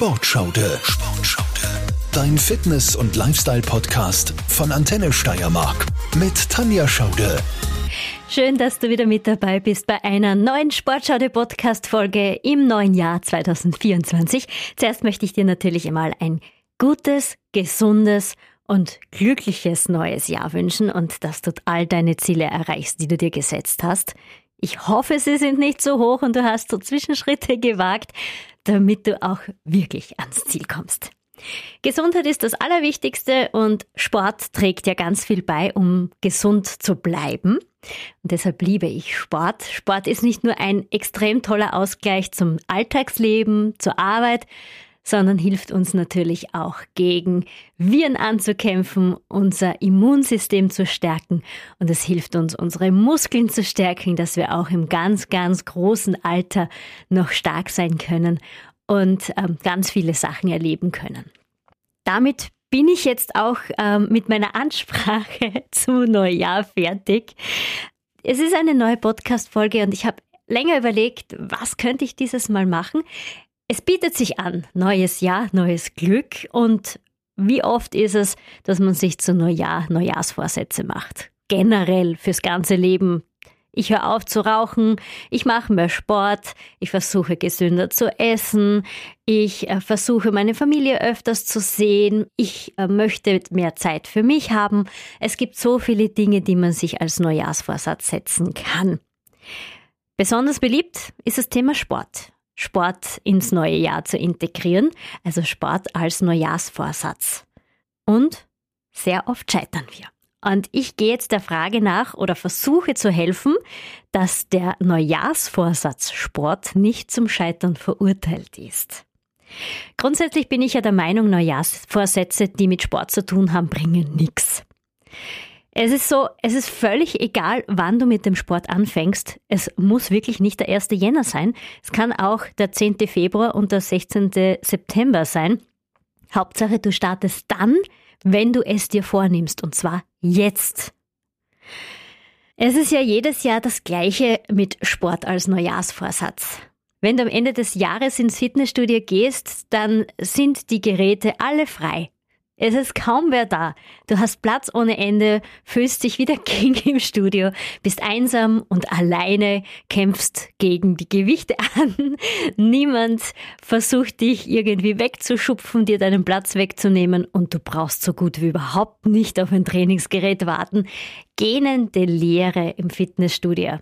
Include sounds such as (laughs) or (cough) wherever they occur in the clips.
Sportschaude. Sportschaude. Dein Fitness- und Lifestyle-Podcast von Antenne Steiermark mit Tanja Schaude. Schön, dass du wieder mit dabei bist bei einer neuen Sportschaude-Podcast-Folge im neuen Jahr 2024. Zuerst möchte ich dir natürlich einmal ein gutes, gesundes und glückliches neues Jahr wünschen und dass du all deine Ziele erreichst, die du dir gesetzt hast. Ich hoffe, sie sind nicht so hoch und du hast so Zwischenschritte gewagt, damit du auch wirklich ans Ziel kommst. Gesundheit ist das Allerwichtigste und Sport trägt ja ganz viel bei, um gesund zu bleiben. Und deshalb liebe ich Sport. Sport ist nicht nur ein extrem toller Ausgleich zum Alltagsleben, zur Arbeit, sondern hilft uns natürlich auch gegen Viren anzukämpfen, unser Immunsystem zu stärken und es hilft uns, unsere Muskeln zu stärken, dass wir auch im ganz, ganz großen Alter noch stark sein können und ähm, ganz viele Sachen erleben können. Damit bin ich jetzt auch ähm, mit meiner Ansprache (laughs) zu Neujahr fertig. Es ist eine neue Podcast-Folge und ich habe länger überlegt, was könnte ich dieses Mal machen. Es bietet sich an, neues Jahr, neues Glück und wie oft ist es, dass man sich zu Neujahr Neujahrsvorsätze macht? Generell fürs ganze Leben ich höre auf zu rauchen, ich mache mehr Sport, ich versuche gesünder zu essen, ich äh, versuche meine Familie öfters zu sehen, ich äh, möchte mehr Zeit für mich haben. Es gibt so viele Dinge, die man sich als Neujahrsvorsatz setzen kann. Besonders beliebt ist das Thema Sport. Sport ins neue Jahr zu integrieren, also Sport als Neujahrsvorsatz. Und sehr oft scheitern wir. Und ich gehe jetzt der Frage nach oder versuche zu helfen, dass der Neujahrsvorsatz Sport nicht zum Scheitern verurteilt ist. Grundsätzlich bin ich ja der Meinung, Neujahrsvorsätze, die mit Sport zu tun haben, bringen nichts. Es ist so, es ist völlig egal, wann du mit dem Sport anfängst. Es muss wirklich nicht der 1. Jänner sein. Es kann auch der 10. Februar und der 16. September sein. Hauptsache, du startest dann, wenn du es dir vornimmst, und zwar jetzt. Es ist ja jedes Jahr das gleiche mit Sport als Neujahrsvorsatz. Wenn du am Ende des Jahres ins Fitnessstudio gehst, dann sind die Geräte alle frei. Es ist kaum wer da. Du hast Platz ohne Ende, fühlst dich wie der (laughs) King im Studio, bist einsam und alleine, kämpfst gegen die Gewichte an. (laughs) Niemand versucht dich irgendwie wegzuschupfen, dir deinen Platz wegzunehmen und du brauchst so gut wie überhaupt nicht auf ein Trainingsgerät warten gähnende Leere im Fitnessstudio.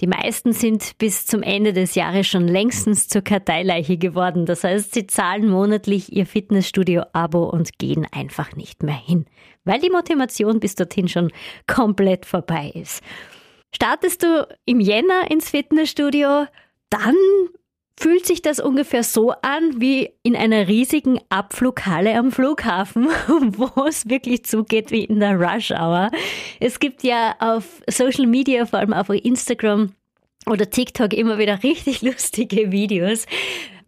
Die meisten sind bis zum Ende des Jahres schon längstens zur Karteileiche geworden. Das heißt, sie zahlen monatlich ihr Fitnessstudio-Abo und gehen einfach nicht mehr hin, weil die Motivation bis dorthin schon komplett vorbei ist. Startest du im Jänner ins Fitnessstudio, dann fühlt sich das ungefähr so an wie in einer riesigen Abflughalle am Flughafen, (laughs) wo es wirklich zugeht wie in der Rush Hour. Es gibt ja auf Social Media, vor allem auf Instagram oder TikTok immer wieder (laughs) richtig lustige Videos,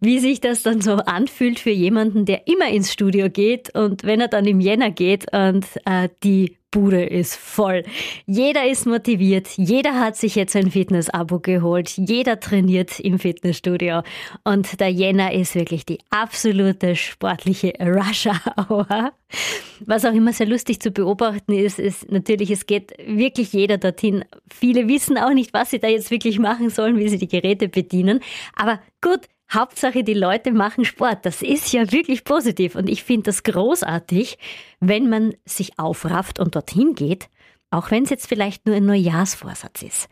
wie sich das dann so anfühlt für jemanden, der immer ins Studio geht und wenn er dann im Jänner geht und äh, die Bude ist voll. Jeder ist motiviert. Jeder hat sich jetzt ein Fitness-Abo geholt. Jeder trainiert im Fitnessstudio. Und der Jänner ist wirklich die absolute sportliche Rush-Hour. Was auch immer sehr lustig zu beobachten ist, ist natürlich, es geht wirklich jeder dorthin. Viele wissen auch nicht, was sie da jetzt wirklich machen sollen, wie sie die Geräte bedienen. Aber gut, Hauptsache, die Leute machen Sport. Das ist ja wirklich positiv und ich finde das großartig, wenn man sich aufrafft und dorthin geht, auch wenn es jetzt vielleicht nur ein Neujahrsvorsatz ist.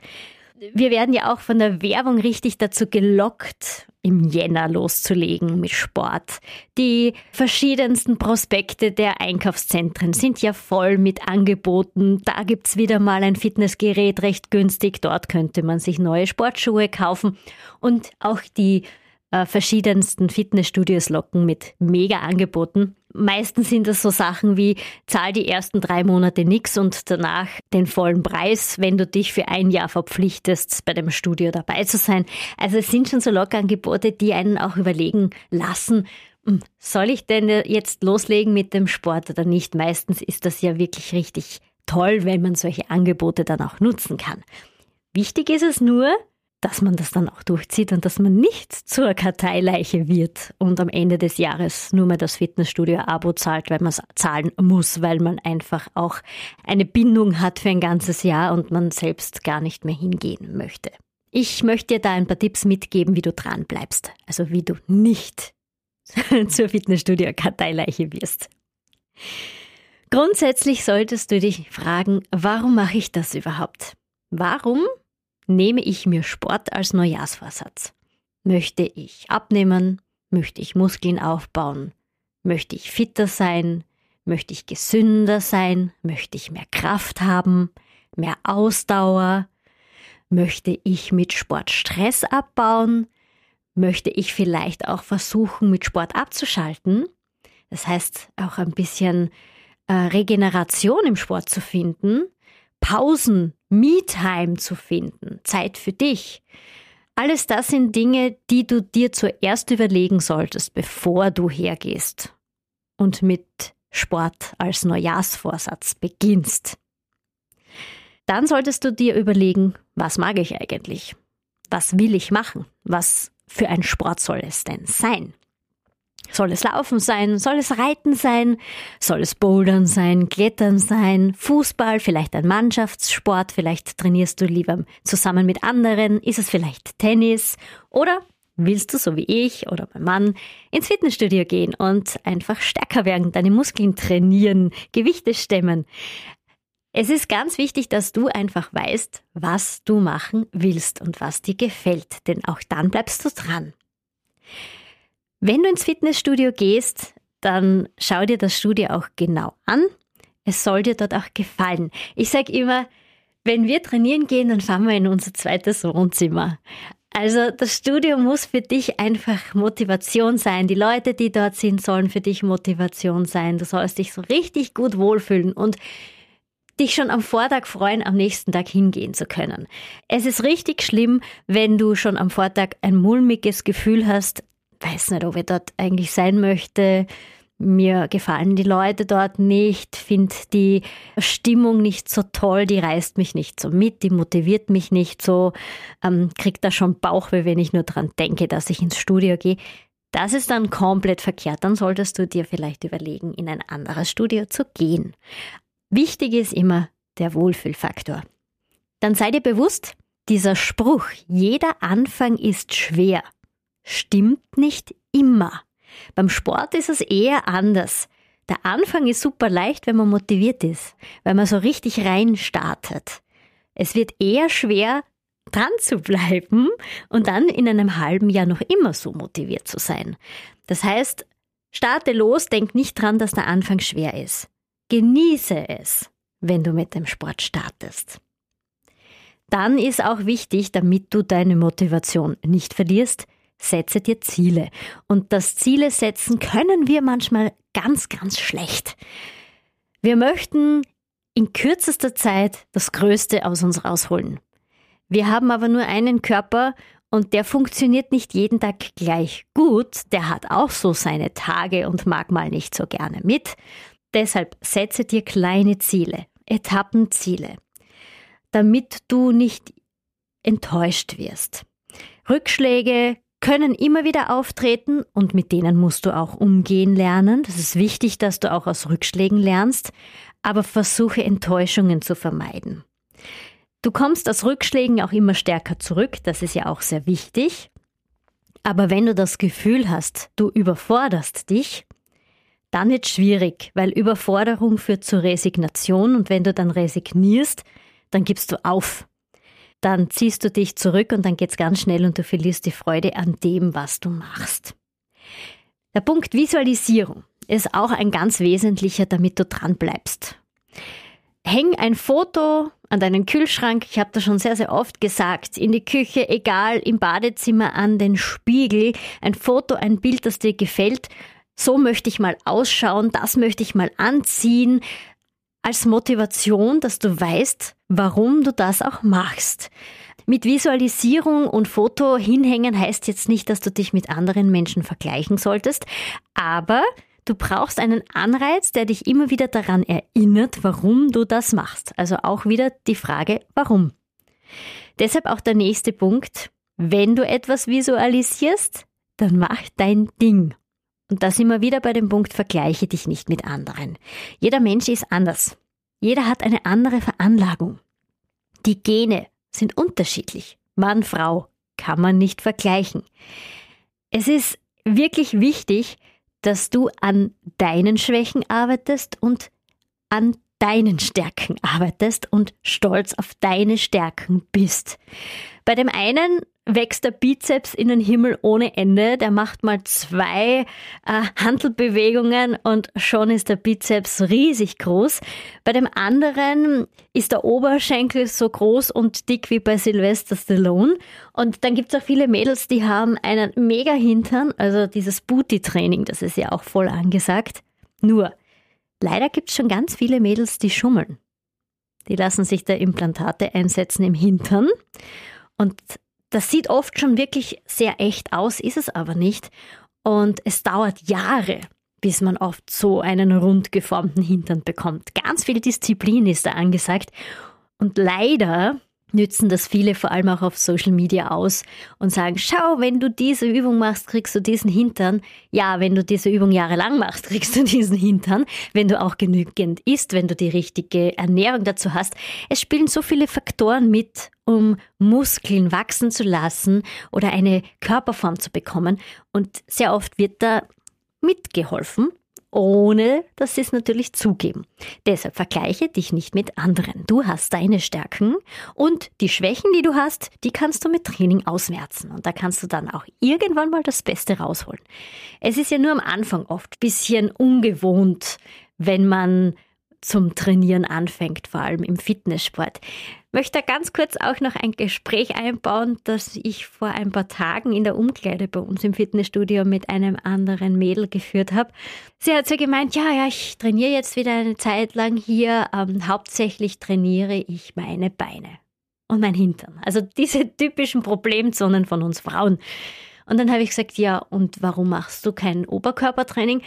Wir werden ja auch von der Werbung richtig dazu gelockt, im Jänner loszulegen mit Sport. Die verschiedensten Prospekte der Einkaufszentren sind ja voll mit Angeboten. Da gibt's wieder mal ein Fitnessgerät recht günstig. Dort könnte man sich neue Sportschuhe kaufen. Und auch die äh, verschiedensten Fitnessstudios locken mit Mega-Angeboten. Meistens sind das so Sachen wie zahl die ersten drei Monate nix und danach den vollen Preis, wenn du dich für ein Jahr verpflichtest, bei dem Studio dabei zu sein. Also es sind schon so Lockangebote, die einen auch überlegen lassen, hm, soll ich denn jetzt loslegen mit dem Sport oder nicht? Meistens ist das ja wirklich richtig toll, wenn man solche Angebote dann auch nutzen kann. Wichtig ist es nur, dass man das dann auch durchzieht und dass man nicht zur Karteileiche wird und am Ende des Jahres nur mehr das Fitnessstudio-Abo zahlt, weil man es zahlen muss, weil man einfach auch eine Bindung hat für ein ganzes Jahr und man selbst gar nicht mehr hingehen möchte. Ich möchte dir da ein paar Tipps mitgeben, wie du dran bleibst, also wie du nicht (laughs) zur Fitnessstudio-Karteileiche wirst. Grundsätzlich solltest du dich fragen, warum mache ich das überhaupt? Warum nehme ich mir Sport als Neujahrsvorsatz? Möchte ich abnehmen? Möchte ich Muskeln aufbauen? Möchte ich fitter sein? Möchte ich gesünder sein? Möchte ich mehr Kraft haben? Mehr Ausdauer? Möchte ich mit Sport Stress abbauen? Möchte ich vielleicht auch versuchen, mit Sport abzuschalten? Das heißt, auch ein bisschen äh, Regeneration im Sport zu finden, Pausen, Me-Time zu finden, Zeit für dich. Alles das sind Dinge, die du dir zuerst überlegen solltest, bevor du hergehst und mit Sport als Neujahrsvorsatz beginnst. Dann solltest du dir überlegen, was mag ich eigentlich? Was will ich machen? Was für ein Sport soll es denn sein? Soll es Laufen sein? Soll es Reiten sein? Soll es Bouldern sein? Klettern sein? Fußball? Vielleicht ein Mannschaftssport? Vielleicht trainierst du lieber zusammen mit anderen? Ist es vielleicht Tennis? Oder willst du, so wie ich oder mein Mann, ins Fitnessstudio gehen und einfach stärker werden, deine Muskeln trainieren, Gewichte stemmen? Es ist ganz wichtig, dass du einfach weißt, was du machen willst und was dir gefällt, denn auch dann bleibst du dran. Wenn du ins Fitnessstudio gehst, dann schau dir das Studio auch genau an. Es soll dir dort auch gefallen. Ich sage immer, wenn wir trainieren gehen, dann fahren wir in unser zweites Wohnzimmer. Also das Studio muss für dich einfach Motivation sein. Die Leute, die dort sind, sollen für dich Motivation sein. Du sollst dich so richtig gut wohlfühlen und dich schon am Vortag freuen, am nächsten Tag hingehen zu können. Es ist richtig schlimm, wenn du schon am Vortag ein mulmiges Gefühl hast, weiß nicht, ob ich dort eigentlich sein möchte. Mir gefallen die Leute dort nicht, finde die Stimmung nicht so toll, die reißt mich nicht so mit, die motiviert mich nicht so, ähm, krieg da schon Bauchweh, wenn ich nur dran denke, dass ich ins Studio gehe. Das ist dann komplett verkehrt. Dann solltest du dir vielleicht überlegen, in ein anderes Studio zu gehen. Wichtig ist immer der Wohlfühlfaktor. Dann sei dir bewusst, dieser Spruch, jeder Anfang ist schwer, stimmt nicht immer. Beim Sport ist es eher anders. Der Anfang ist super leicht, wenn man motiviert ist, weil man so richtig rein startet. Es wird eher schwer, dran zu bleiben und dann in einem halben Jahr noch immer so motiviert zu sein. Das heißt, starte los, denk nicht dran, dass der Anfang schwer ist. Genieße es, wenn du mit dem Sport startest. Dann ist auch wichtig, damit du deine Motivation nicht verlierst, setze dir Ziele. Und das Ziele setzen können wir manchmal ganz, ganz schlecht. Wir möchten in kürzester Zeit das Größte aus uns rausholen. Wir haben aber nur einen Körper und der funktioniert nicht jeden Tag gleich gut. Der hat auch so seine Tage und mag mal nicht so gerne mit. Deshalb setze dir kleine Ziele, Etappenziele, damit du nicht enttäuscht wirst. Rückschläge können immer wieder auftreten und mit denen musst du auch umgehen lernen. Das ist wichtig, dass du auch aus Rückschlägen lernst, aber versuche Enttäuschungen zu vermeiden. Du kommst aus Rückschlägen auch immer stärker zurück, das ist ja auch sehr wichtig. Aber wenn du das Gefühl hast, du überforderst dich, dann wird es schwierig, weil Überforderung führt zur Resignation und wenn du dann resignierst, dann gibst du auf dann ziehst du dich zurück und dann geht's ganz schnell und du verlierst die Freude an dem, was du machst. Der Punkt Visualisierung ist auch ein ganz wesentlicher, damit du dran bleibst. Häng ein Foto an deinen Kühlschrank, ich habe das schon sehr, sehr oft gesagt, in die Küche, egal, im Badezimmer, an den Spiegel, ein Foto, ein Bild, das dir gefällt. So möchte ich mal ausschauen, das möchte ich mal anziehen, als Motivation, dass du weißt, warum du das auch machst. Mit Visualisierung und Foto hinhängen heißt jetzt nicht, dass du dich mit anderen Menschen vergleichen solltest, aber du brauchst einen Anreiz, der dich immer wieder daran erinnert, warum du das machst. Also auch wieder die Frage, warum. Deshalb auch der nächste Punkt. Wenn du etwas visualisierst, dann mach dein Ding. Und da sind wir wieder bei dem Punkt, vergleiche dich nicht mit anderen. Jeder Mensch ist anders. Jeder hat eine andere Veranlagung. Die Gene sind unterschiedlich. Mann, Frau kann man nicht vergleichen. Es ist wirklich wichtig, dass du an deinen Schwächen arbeitest und an deinen Stärken arbeitest und stolz auf deine Stärken bist. Bei dem einen wächst der Bizeps in den Himmel ohne Ende. Der macht mal zwei äh, Handelbewegungen und schon ist der Bizeps riesig groß. Bei dem anderen ist der Oberschenkel so groß und dick wie bei Sylvester Stallone. Und dann gibt es auch viele Mädels, die haben einen mega Hintern, also dieses Booty-Training, das ist ja auch voll angesagt. Nur, leider gibt es schon ganz viele Mädels, die schummeln. Die lassen sich da Implantate einsetzen im Hintern. Und das sieht oft schon wirklich sehr echt aus, ist es aber nicht. Und es dauert Jahre, bis man oft so einen rund geformten Hintern bekommt. Ganz viel Disziplin ist da angesagt. Und leider nützen das viele vor allem auch auf Social Media aus und sagen, schau, wenn du diese Übung machst, kriegst du diesen Hintern. Ja, wenn du diese Übung jahrelang machst, (laughs) kriegst du diesen Hintern. Wenn du auch genügend isst, wenn du die richtige Ernährung dazu hast. Es spielen so viele Faktoren mit, um Muskeln wachsen zu lassen oder eine Körperform zu bekommen. Und sehr oft wird da mitgeholfen ohne dass sie es natürlich zugeben. Deshalb vergleiche dich nicht mit anderen. Du hast deine Stärken und die Schwächen, die du hast, die kannst du mit Training ausmerzen. Und da kannst du dann auch irgendwann mal das Beste rausholen. Es ist ja nur am Anfang oft bisschen ungewohnt, wenn man zum Trainieren anfängt, vor allem im Fitnesssport möchte ganz kurz auch noch ein Gespräch einbauen, das ich vor ein paar Tagen in der Umkleide bei uns im Fitnessstudio mit einem anderen Mädel geführt habe. Sie hat so gemeint, ja, ja, ich trainiere jetzt wieder eine Zeit lang hier. Ähm, hauptsächlich trainiere ich meine Beine und mein Hintern. Also diese typischen Problemzonen von uns Frauen. Und dann habe ich gesagt, ja, und warum machst du kein Oberkörpertraining?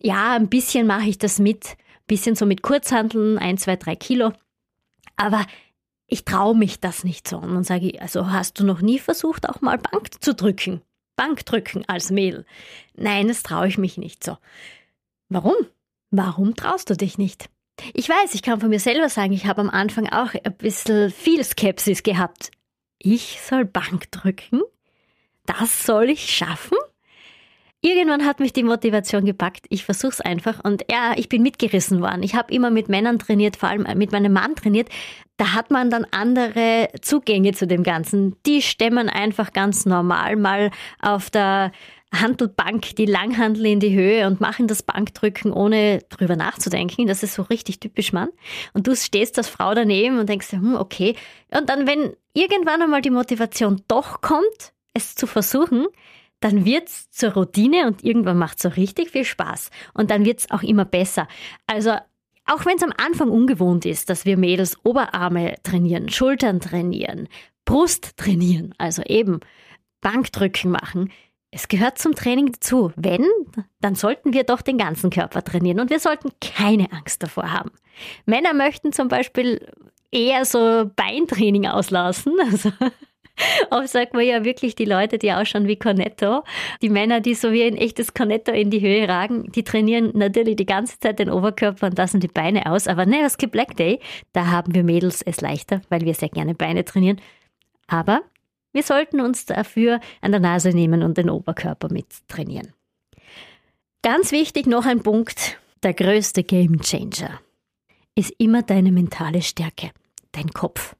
Ja, ein bisschen mache ich das mit, bisschen so mit Kurzhandeln, ein, zwei, drei Kilo. Aber ich traue mich das nicht so. Und dann sage ich, also hast du noch nie versucht, auch mal Bank zu drücken? Bank drücken als Mädel. Nein, das traue ich mich nicht so. Warum? Warum traust du dich nicht? Ich weiß, ich kann von mir selber sagen, ich habe am Anfang auch ein bisschen viel Skepsis gehabt. Ich soll Bank drücken? Das soll ich schaffen? Irgendwann hat mich die Motivation gepackt. Ich versuch's einfach und ja, ich bin mitgerissen worden. Ich habe immer mit Männern trainiert, vor allem mit meinem Mann trainiert. Da hat man dann andere Zugänge zu dem Ganzen. Die stemmen einfach ganz normal mal auf der Handelbank die Langhandel in die Höhe und machen das Bankdrücken, ohne drüber nachzudenken. Das ist so richtig typisch Mann. Und du stehst als Frau daneben und denkst, hm, okay. Und dann, wenn irgendwann einmal die Motivation doch kommt, es zu versuchen, dann wird's zur Routine und irgendwann macht's so richtig viel Spaß. Und dann wird's auch immer besser. Also auch wenn es am Anfang ungewohnt ist, dass wir Mädels Oberarme trainieren, Schultern trainieren, Brust trainieren, also eben Bankdrücken machen, es gehört zum Training dazu. Wenn, dann sollten wir doch den ganzen Körper trainieren und wir sollten keine Angst davor haben. Männer möchten zum Beispiel eher so Beintraining auslassen, (laughs) also Oft sagt man ja wirklich die Leute, die ausschauen wie Cornetto, die Männer, die so wie ein echtes Cornetto in die Höhe ragen, die trainieren natürlich die ganze Zeit den Oberkörper und lassen die Beine aus. Aber ne, das gibt Black Day, da haben wir Mädels es leichter, weil wir sehr gerne Beine trainieren. Aber wir sollten uns dafür an der Nase nehmen und den Oberkörper mit trainieren. Ganz wichtig noch ein Punkt, der größte Game Changer ist immer deine mentale Stärke, dein Kopf.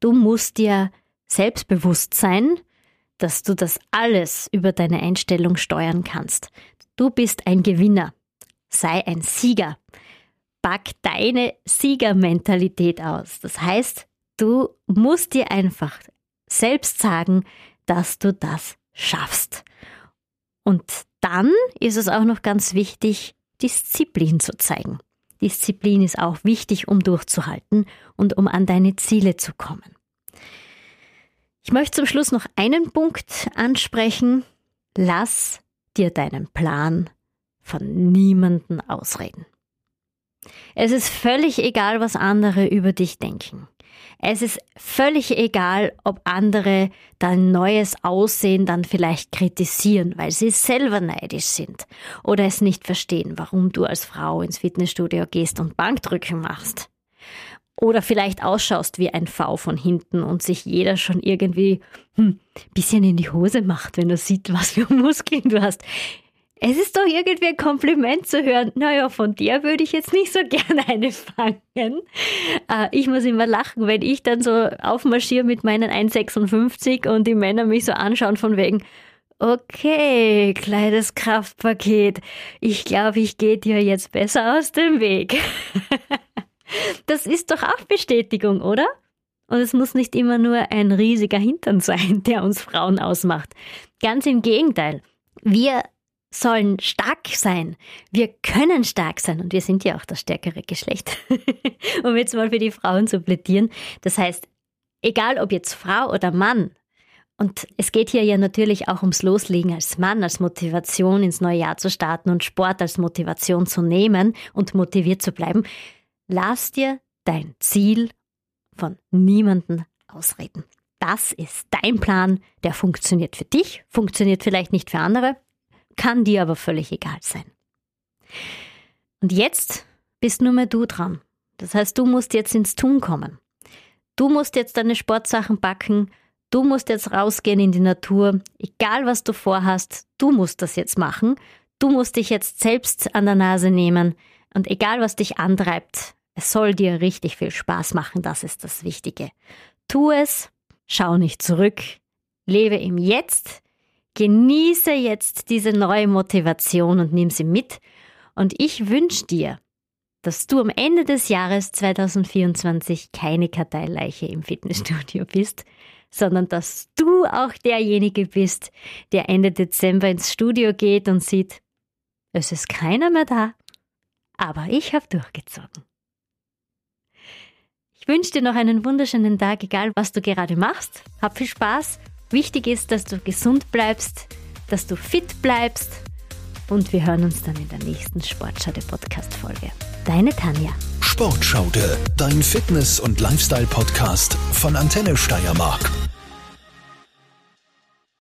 Du musst dir selbstbewusst sein, dass du das alles über deine Einstellung steuern kannst. Du bist ein Gewinner. Sei ein Sieger. Pack deine Siegermentalität aus. Das heißt, du musst dir einfach selbst sagen, dass du das schaffst. Und dann ist es auch noch ganz wichtig, Disziplin zu zeigen. Disziplin ist auch wichtig, um durchzuhalten und um an deine Ziele zu kommen. Ich möchte zum Schluss noch einen Punkt ansprechen. Lass dir deinen Plan von niemanden ausreden. Es ist völlig egal, was andere über dich denken. Es ist völlig egal, ob andere dein neues Aussehen dann vielleicht kritisieren, weil sie selber neidisch sind oder es nicht verstehen, warum du als Frau ins Fitnessstudio gehst und Bankdrücken machst. Oder vielleicht ausschaust wie ein V von hinten und sich jeder schon irgendwie hm, bisschen in die Hose macht, wenn er sieht, was für Muskeln du hast. Es ist doch irgendwie ein Kompliment zu hören, naja, von der würde ich jetzt nicht so (laughs) gerne eine fangen. Äh, ich muss immer lachen, wenn ich dann so aufmarschiere mit meinen 1,56 und die Männer mich so anschauen von wegen, okay, kleines Kraftpaket, ich glaube, ich gehe dir jetzt besser aus dem Weg. (laughs) Das ist doch auch Bestätigung, oder? Und es muss nicht immer nur ein riesiger Hintern sein, (laughs) der uns Frauen ausmacht. Ganz im Gegenteil. Wir sollen stark sein. Wir können stark sein und wir sind ja auch das stärkere Geschlecht. (laughs) um jetzt mal für die Frauen zu plädieren. Das heißt, egal ob jetzt Frau oder Mann, und es geht hier ja natürlich auch ums Loslegen als Mann, als Motivation ins neue Jahr zu starten und Sport als Motivation zu nehmen und motiviert zu bleiben. Lass dir dein Ziel von niemanden ausreden. Das ist dein Plan, der funktioniert für dich, funktioniert vielleicht nicht für andere, kann dir aber völlig egal sein. Und jetzt bist nur mehr du dran. Das heißt, du musst jetzt ins Tun kommen. Du musst jetzt deine Sportsachen backen, du musst jetzt rausgehen in die Natur, egal was du vorhast, du musst das jetzt machen, du musst dich jetzt selbst an der Nase nehmen und egal was dich antreibt, es soll dir richtig viel Spaß machen, das ist das Wichtige. Tu es, schau nicht zurück, lebe im Jetzt, genieße jetzt diese neue Motivation und nimm sie mit. Und ich wünsche dir, dass du am Ende des Jahres 2024 keine Karteileiche im Fitnessstudio bist, sondern dass du auch derjenige bist, der Ende Dezember ins Studio geht und sieht, es ist keiner mehr da, aber ich habe durchgezogen. Wünsche dir noch einen wunderschönen Tag, egal was du gerade machst. Hab viel Spaß. Wichtig ist, dass du gesund bleibst, dass du fit bleibst. Und wir hören uns dann in der nächsten Sportschaude Podcast Folge. Deine Tanja. Sportschaude, dein Fitness- und Lifestyle-Podcast von Antenne Steiermark.